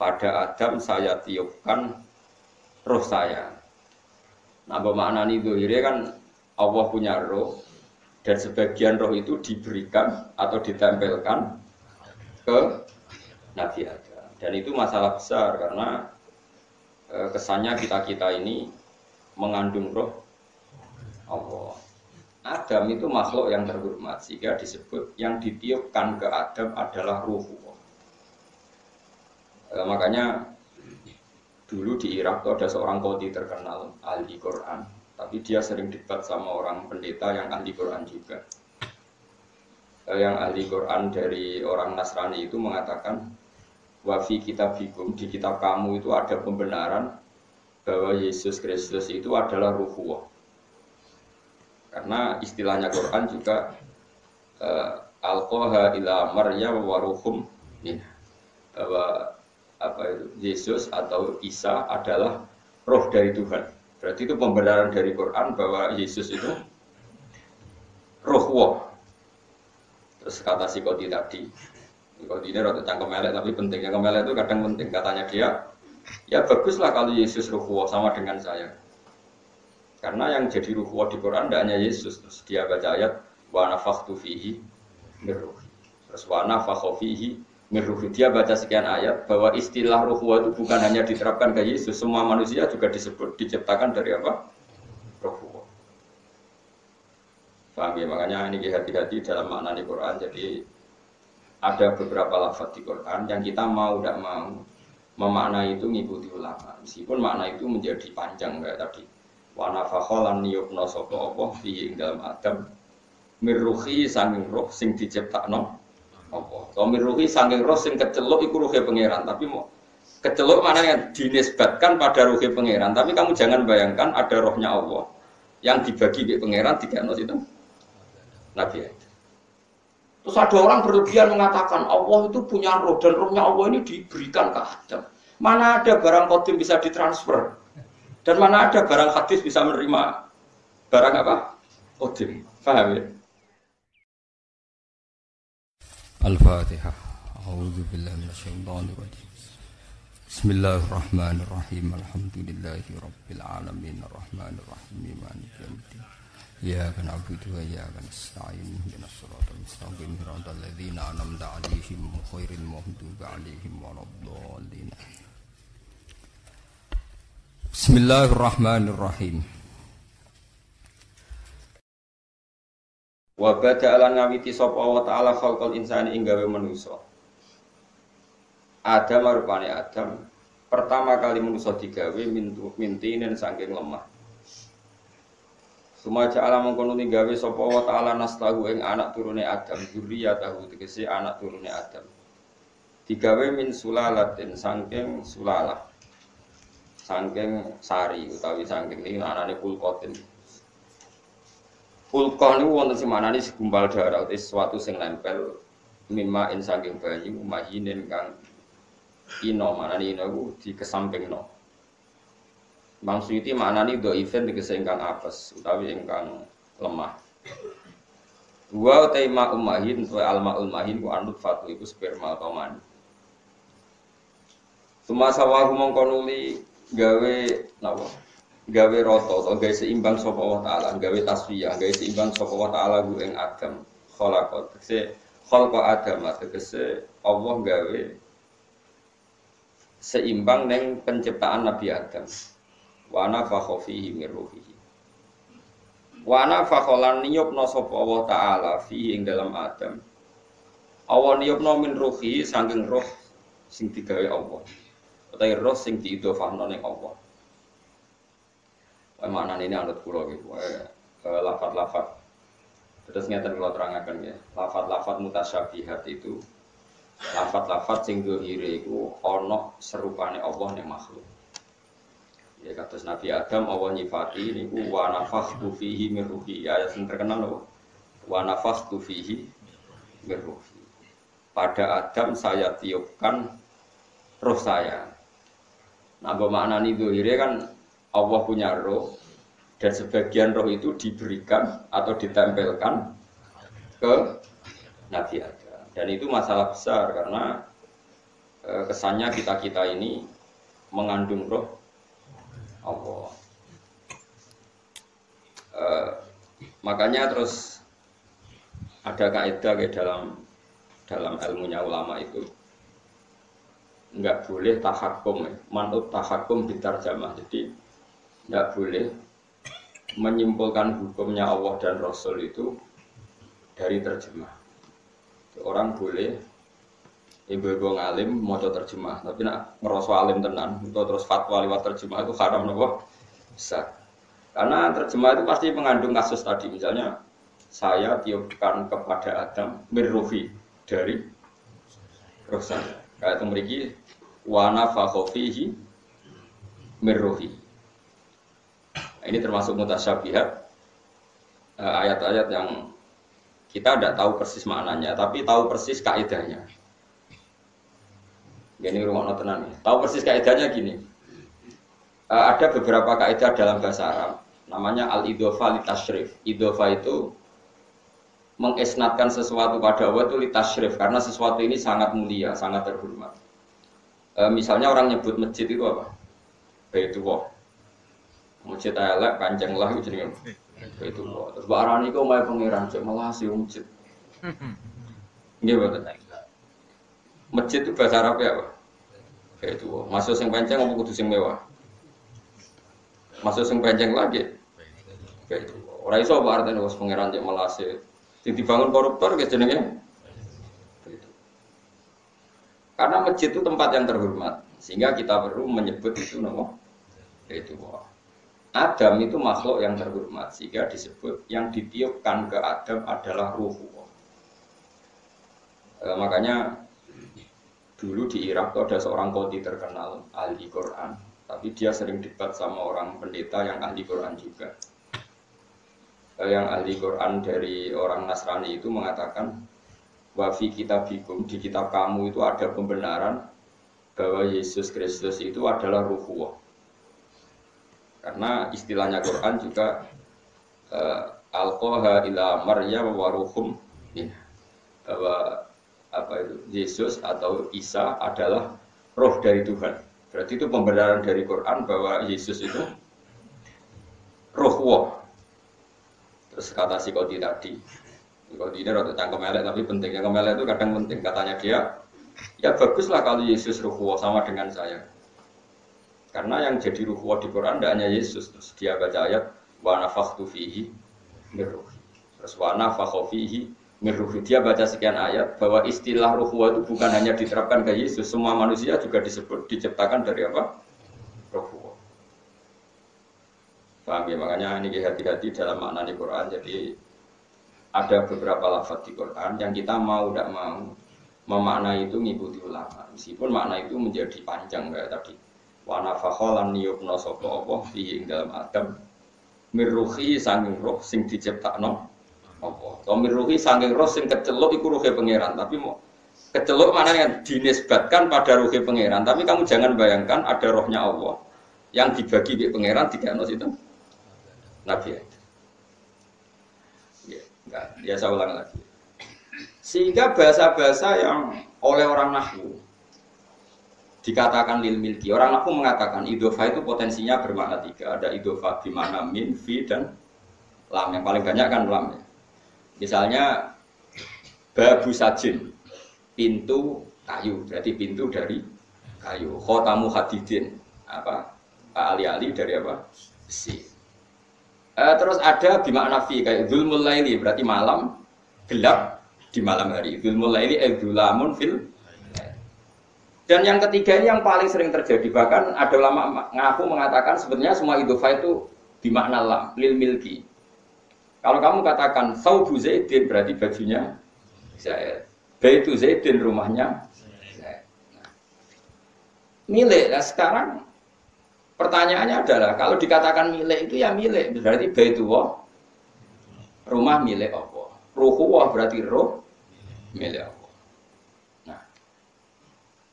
pada Adam saya tiupkan roh saya. Nah, ini dohire kan Allah punya roh dan sebagian roh itu diberikan atau ditempelkan ke Nabi Adam. Dan itu masalah besar karena e, kesannya kita-kita ini mengandung roh Allah. Adam itu makhluk yang terhormat sehingga disebut yang ditiupkan ke Adam adalah ruh Eh, makanya dulu di Irak tuh ada seorang kodi terkenal ahli Quran, tapi dia sering debat sama orang pendeta yang ahli Quran juga. Eh, yang ahli Quran dari orang Nasrani itu mengatakan wafi kitab bikum di kitab kamu itu ada pembenaran bahwa Yesus Kristus itu adalah ruhuwah. Karena istilahnya Quran juga uh, alqaha ila maryam wa ruhum bahwa apa itu Yesus atau Isa adalah roh dari Tuhan. Berarti itu pembenaran dari Quran bahwa Yesus itu roh wah. Terus kata si Kodi tadi, Kodi ini rada cangkem melek tapi pentingnya kemelek itu kadang penting. Katanya dia, ya baguslah kalau Yesus roh wah sama dengan saya. Karena yang jadi ruh wah di Quran tidak hanya Yesus. Terus dia baca ayat wa nafakhtu fihi Terus wa nafakhu fihi Mirruhi dia baca sekian ayat bahwa istilah ruhwa itu bukan hanya diterapkan ke Yesus, semua manusia juga disebut diciptakan dari apa? Ruhwa. Paham ya? Makanya ini hati-hati dalam makna di Quran. Jadi ada beberapa lafaz di Quran yang kita mau tidak mau memaknai itu ngikuti ulama. Meskipun makna itu menjadi panjang kayak tadi. Wa nafakholan niyubno sopo opo fi dalam Adam mirruhi sanging roh sing diciptakno apa? Tomir ruhi saking roh sing kecelok iku ruhi pangeran, tapi mau kecelok mana yang dinisbatkan pada ruhi pangeran, tapi kamu jangan bayangkan ada rohnya Allah yang dibagi ke pangeran tiga nos itu Nabi itu. Terus ada orang berlebihan mengatakan Allah itu punya roh dan rohnya Allah ini diberikan ke Adam. Mana ada barang kodim bisa ditransfer dan mana ada barang hadis bisa menerima barang apa? Kodim. Paham ya? الفاتحة. أعوذ بالله من الشيطان الرجيم. بسم الله الرحمن الرحيم. الحمد لله رب العالمين. الرحمن الرحيم. مالك يوم الدين. إياك نعبد وإياك نستعين. اهدنا الصراط المستقيم. صراط الذين أنعمت عليهم. غير المغضوب عليهم ولا الضالين. بسم الله الرحمن الرحيم. Wa bada'alan ngawiti sapa Allah taala khalqal insani ing gawe manusa. Adam rupane Adam pertama kali manusa digawe mintu mintinen saking lemah. Sumaja alam mengkono gawe sapa Allah taala nastahu ing anak turune Adam, tahu tegese anak turune Adam. Digawe min sulalatin saking sulalah. Saking sari utawi saking ini anane kulkotin. Ulkoh niku wonten sing manani segumpal darah utis sesuatu sing nempel mimma in saking banyu mahinin kang ino manani ino iku dikesampingno. Maksudnya manani do event tegese ingkang apes utawi ingkang lemah. Dua utai ma umahin tuwa alma umahin ku anut fatu iku sperma atau mani. Semasa wahu mongkonuli gawe napa? Gawe roto atau gawe seimbang sapa Allah taala gawe tasfiyah gawe seimbang sapa Allah taala gu ing Adam. Khalaqat. Se khalqa Adam tegese Allah gawe seimbang neng penciptaan Nabi Adam. Wa nafakha fihi min ruhihi. Wa nafakha niyupna sapa Allah taala ing dalam Adam. Allah niyupna min ruhi saking roh sing digawe Allah. Utawa roh sing diidhofahno ning Allah mana ini anut pulau gitu, lafat-lafat. Terus ngeten kalau terangkan ya, lafat-lafat mutasyabihat itu, lafat-lafat sing dohire itu ono serupane Allah nih makhluk. Ya kata Nabi Adam Allah nyifati ini ku wa nafakhtu fihi min ruhi. Ayat yang terkenal loh. Wa nafakhtu fihi min ruhi. Pada Adam saya tiupkan roh saya. Nah, bermakna ini dohire kan Allah punya roh dan sebagian roh itu diberikan atau ditempelkan ke Nabi Adam. Dan itu masalah besar karena eh, kesannya kita kita ini mengandung roh Allah. Eh, makanya terus ada kaidah kayak dalam dalam ilmunya ulama itu nggak boleh tahakum ya. manut tahakum jamaah jadi nggak boleh menyimpulkan hukumnya Allah dan Rasul itu dari terjemah. Orang boleh ibu-ibu ngalim mau terjemah. Tapi nak ngerosok alim tenan itu terus fatwa lewat terjemah itu haram nopo? Bisa. Karena terjemah itu pasti mengandung kasus tadi. Misalnya saya tiupkan kepada Adam mirruhi dari saya. Kayak itu memiliki wana fakhofihi mirruhi nah, ini termasuk mutasyabihat eh, ayat-ayat yang kita tidak tahu persis maknanya tapi tahu persis kaidahnya ini rumah tenan tahu persis kaidahnya gini eh, ada beberapa kaidah dalam bahasa Arab namanya al idofa li tashrif idofa itu mengisnatkan sesuatu pada Allah itu litasyrif karena sesuatu ini sangat mulia, sangat terhormat. E, misalnya orang nyebut masjid itu apa? Baitullah. Masjid elek kanceng lah itu jenenge Baitullah. Terus barang itu mau pangeran cek malah si masjid. Nggih betul. Masjid itu bahasa Arab ya, Pak? Baitullah. Masuk sing panjang apa kudu sing mewah? Masuk sing panjang lagi. Baitullah. Ora iso apa artine wis pangeran cek malah si yang dibangun koruptor guys jenenge. Karena masjid itu tempat yang terhormat, sehingga kita perlu menyebut itu nama itu Adam itu makhluk yang terhormat, sehingga disebut yang ditiupkan ke Adam adalah ruh. E, makanya dulu di Irak itu ada seorang kodi terkenal ahli Quran, tapi dia sering debat sama orang pendeta yang ahli Quran juga. Eh, yang ahli Quran dari orang Nasrani itu mengatakan wafi bikum di kitab kamu itu ada pembenaran bahwa Yesus Kristus itu adalah ruhuwah karena istilahnya Quran juga uh, alqaha ila maryam wa ruhum bahwa apa itu Yesus atau Isa adalah roh dari Tuhan berarti itu pembenaran dari Quran bahwa Yesus itu roh Terus kata si Kodi tadi, Kodi ini rada cangkem elek tapi penting. Yang kemelek itu kadang penting. Katanya dia, ya baguslah kalau Yesus ruhuwa sama dengan saya. Karena yang jadi ruhuwa di Quran tidak hanya Yesus. Terus dia baca ayat, wa nafakhtu fihi mirruhi. Terus wa nafakhu fihi mirruhi. Dia baca sekian ayat bahwa istilah ruhuwa itu bukan hanya diterapkan ke Yesus. Semua manusia juga disebut diciptakan dari apa? Ruhuwa. Paham ya? Makanya ini hati-hati dalam makna di Quran. Jadi ada beberapa lafaz di Quran yang kita mau tidak mau memaknai itu ngikuti ulama. Meskipun makna itu menjadi panjang kayak tadi. Wa nafakholan niyubno sopo apa fihi dalam Adam mirruhi sanging roh sing diciptakno apa. Kalau mirruhi sanging roh sing kecelok iku ruhe pangeran, tapi mau kecelok mana yang dinisbatkan pada ruhe pangeran. Tapi kamu jangan bayangkan ada rohnya Allah yang dibagi di pangeran tiga nos itu Nabi itu. Ya, enggak, ya saya ulang lagi. Sehingga bahasa-bahasa yang oleh orang Nahwu dikatakan lil milki. Orang Nahwu mengatakan idofa itu potensinya bermakna tiga. Ada idofa di mana min, fi, dan lam. Yang paling banyak kan lam ya. Misalnya babu sajin, pintu kayu, berarti pintu dari kayu. Khotamu hadidin, apa? Ali-ali dari apa? Besi. Uh, terus ada bimakna fi kayak zulmul laili berarti malam gelap di malam hari. Zulmul laili eh zulamun fil dan yang ketiga ini yang paling sering terjadi bahkan ada ulama ngaku mengatakan sebenarnya semua idofa itu bimakna lam lil milki. Kalau kamu katakan saubu zaidin berarti bajunya saya Baitu zaidin rumahnya milik. Nah, sekarang Pertanyaannya adalah kalau dikatakan milik itu ya milik berarti baitullah rumah milik Allah. Ruhuwah berarti roh milik Allah.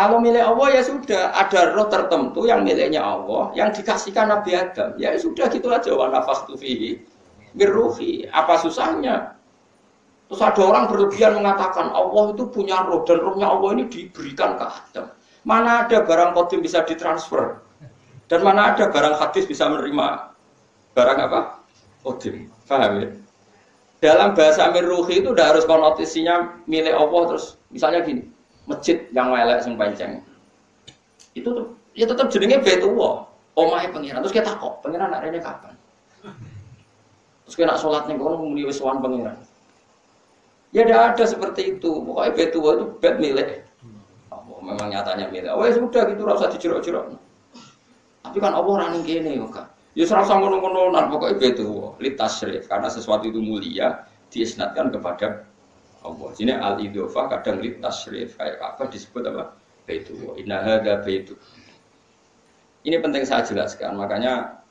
Kalau milik Allah ya sudah ada roh tertentu yang miliknya Allah yang dikasihkan Nabi Adam. Ya sudah gitu aja wa nafakhtu fihi birruhi. Apa susahnya? Terus ada orang berlebihan mengatakan Allah itu punya roh dan rohnya Allah ini diberikan ke Adam. Mana ada barang kodim bisa ditransfer? Dan mana ada barang hadis bisa menerima barang apa? Kodim. Paham ya? Dalam bahasa Amir Ruhi itu udah harus konotisinya milik Allah terus misalnya gini, masjid yang melek sing panjang. Itu tuh ya tetap jenenge Baitullah. Omahe pangeran. Terus kita kok pangeran nak rene kapan? Terus kita nak sholat nih kono muni wis pangeran. Ya tidak ada seperti itu. Pokoknya Baitullah itu bed milik. Oh, memang nyatanya milik. Oh ya sudah gitu rasa dijerok-jerok. Tapi kan Allah running kene kok. Ya serasa ngono-ngono nan pokoknya Baitullah litasrif karena sesuatu itu mulia diisnatkan kepada Allah. Sini al idhofah kadang litasrif kayak apa disebut apa? Baitullah. Inna hadza baitu. Ini penting saya jelaskan. Makanya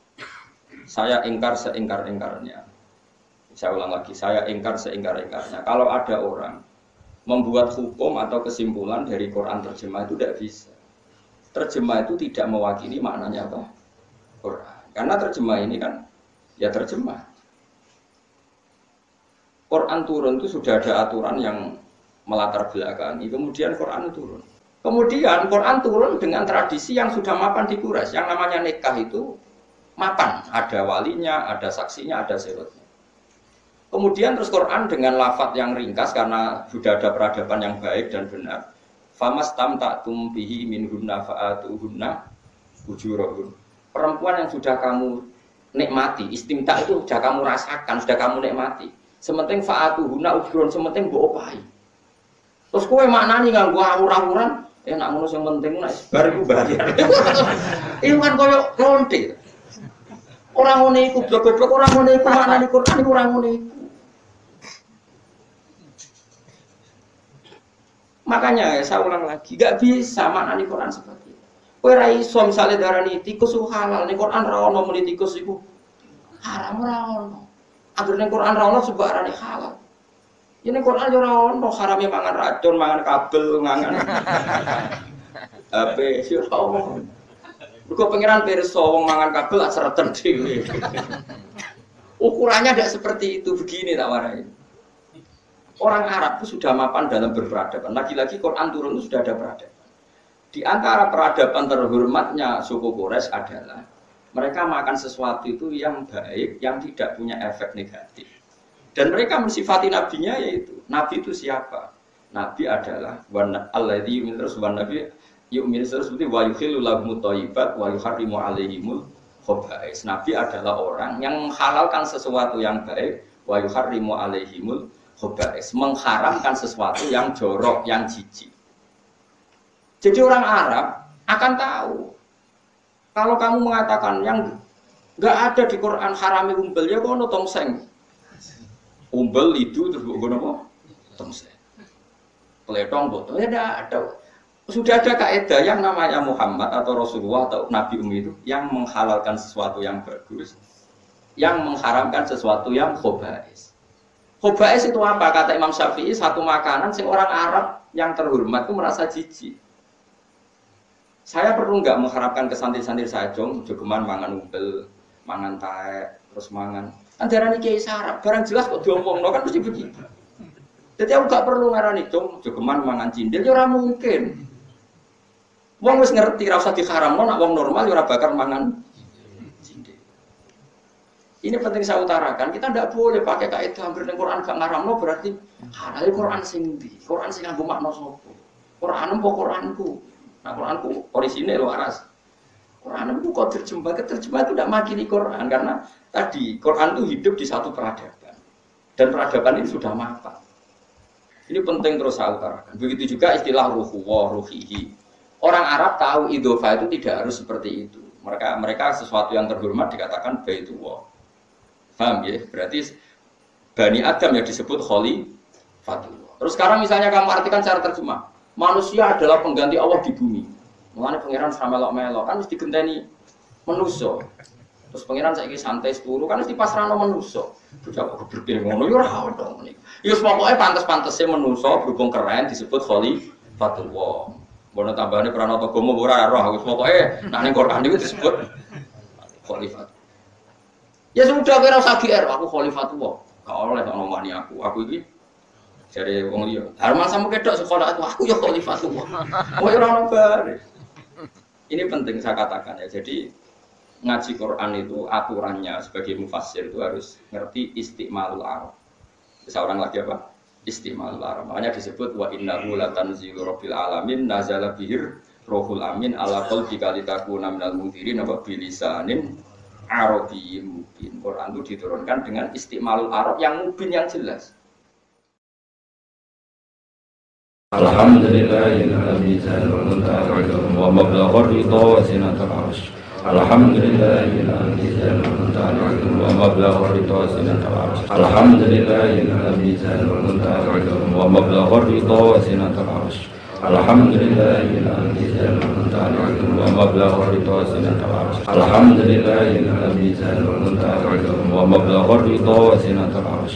saya ingkar seingkar-ingkarnya saya ulang lagi, saya ingkar seingkar-ingkarnya. Kalau ada orang membuat hukum atau kesimpulan dari Quran terjemah itu tidak bisa. Terjemah itu tidak mewakili maknanya apa? Quran. Karena terjemah ini kan ya terjemah. Quran turun itu sudah ada aturan yang melatar belakangi. Kemudian Quran turun. Kemudian Quran turun dengan tradisi yang sudah mapan di Quraisy. Yang namanya nikah itu mapan. Ada walinya, ada saksinya, ada serotnya. Kemudian terus Quran dengan lafat yang ringkas karena sudah ada peradaban yang baik dan benar. Famas tam tak tumpihi min hunna faatuhunna ujurahun. Perempuan yang sudah kamu nikmati, istimta itu sudah kamu rasakan, sudah kamu nikmati. Sementing faatuhunna ujurun, sementing mbok opahi. Terus kowe maknani nganggo awur-awuran, ya nak ngono sing penting nek bar iku bayar. Iku kan koyo lonte. Orang ngono iku blok-blok orang ngono iku maknani Quran iku ora iku. Makanya ya, saya ulang lagi, gak bisa di Quran seperti itu. Kowe ra iso misale darani tikus itu halal, ning Quran ra ono muni tikus iku haram ra ono. Agar ning Quran ra ono sebarane halal. Ini ya Quran yo ora ono harame mangan racun, mangan kabel, mangan HP yo ora ono. Mergo pangeran pirsa wong mangan kabel asreten dhewe. Ukurannya tidak seperti itu begini tak warai. Orang Arab itu sudah mapan dalam berperadaban. Lagi-lagi Quran turun itu sudah ada peradaban. Di antara peradaban terhormatnya suku Quraisy adalah mereka makan sesuatu itu yang baik, yang tidak punya efek negatif. Dan mereka mensifati nabinya yaitu nabi itu siapa? Nabi adalah wana alladzi yu'minu terus wan nabi yu'minu terus seperti wa yuhillu lahum wa yuharrimu alaihimul khaba'is. Nabi adalah orang yang menghalalkan sesuatu yang baik wa yuharrimu alaihimul khobais mengharamkan sesuatu yang jorok, yang jijik. Jadi orang Arab akan tahu kalau kamu mengatakan yang nggak ada di Quran harami umbel ya kono tongseng. Umbel itu terus gue apa? Tongseng. Peletong botol ya ada. Sudah ada kaidah yang namanya Muhammad atau Rasulullah atau Nabi Umi itu yang menghalalkan sesuatu yang bagus, yang mengharamkan sesuatu yang khobais. Khobais itu apa? Kata Imam Syafi'i, satu makanan sing orang Arab yang terhormat itu merasa jijik. Saya perlu nggak mengharapkan ke santri-santri saya, jong, jogeman mangan umbel, mangan tae, terus mangan. Ini kiai sarap, barang jelas kok diomong, no, kan mesti begitu. Jadi aku gak perlu ngarani jong, jogeman mangan cindil, ya mungkin. Wong wis ngerti, rasa diharam, nak wong normal, ya bakar mangan ini penting saya utarakan, kita tidak boleh pakai kaidah hampir di Quran gak ngaramno berarti halal Quran sing di, Quran sing nganggo makna sapa? Quran empo Quranku. Nah Quranku orisinil waras. Quran itu kok terjemah, terjemah itu tidak makili Quran karena tadi Quran itu hidup di satu peradaban dan peradaban ini sudah matang. Ini penting terus saya utarakan. Begitu juga istilah ruhu wa ruhihi. Orang Arab tahu idofa itu tidak harus seperti itu. Mereka mereka sesuatu yang terhormat dikatakan baitullah. Paham ya? Berarti Bani Adam yang disebut Kholi Fatullah. Terus sekarang misalnya kamu artikan secara terjemah, manusia adalah pengganti Allah di bumi. Mengenai pangeran sama melok melok kan mesti genteni menuso. Terus pangeran saya santai sepuluh kan mesti pasrano menuso. Bocah kok berpikir ngono ya ono nih. Ya pokoknya pantas-pantasnya menuso berhubung keren disebut Kholi Fatullah. Bono tambahane pranoto gomo ora roh aku pokoke nek ning Quran itu disebut Khalifat. Ya sudah kira usah GR, aku khalifatullah. Gak oleh tak nomani aku. Aku ini Jadi wong liya, Harman sama kedok sekolah itu aku ya khalifatullah. Oh ora ono. Ini penting saya katakan ya. Jadi ngaji Quran itu aturannya sebagai mufassir itu harus ngerti istimalul arab. Seorang lagi apa? Istimalul arab. Makanya disebut wa innahu latanzilu rabbil alamin nazala bihir rohul amin ala qalbika litakuna minal mudhirin apa bilisanin arabiyyin mubin. Quran itu diturunkan dengan istimalul arab yang mubin yang jelas. الحمد لله الذي تنعمت عليكم ومبلغ الرضا وزنة العرش. الحمد لله الذي تنعمت عليكم ومبلغ الرضا وزنة العرش. الحمد لله الذي تنعمت عليكم ومبلغ الرضا وزنة العرش. الحمد لله الذي تنعمت عليكم ومبلغ الرضا وزنة العرش. الحمد لله الذي تنعمت عليكم ومبلغ الرضا وزنة العرش.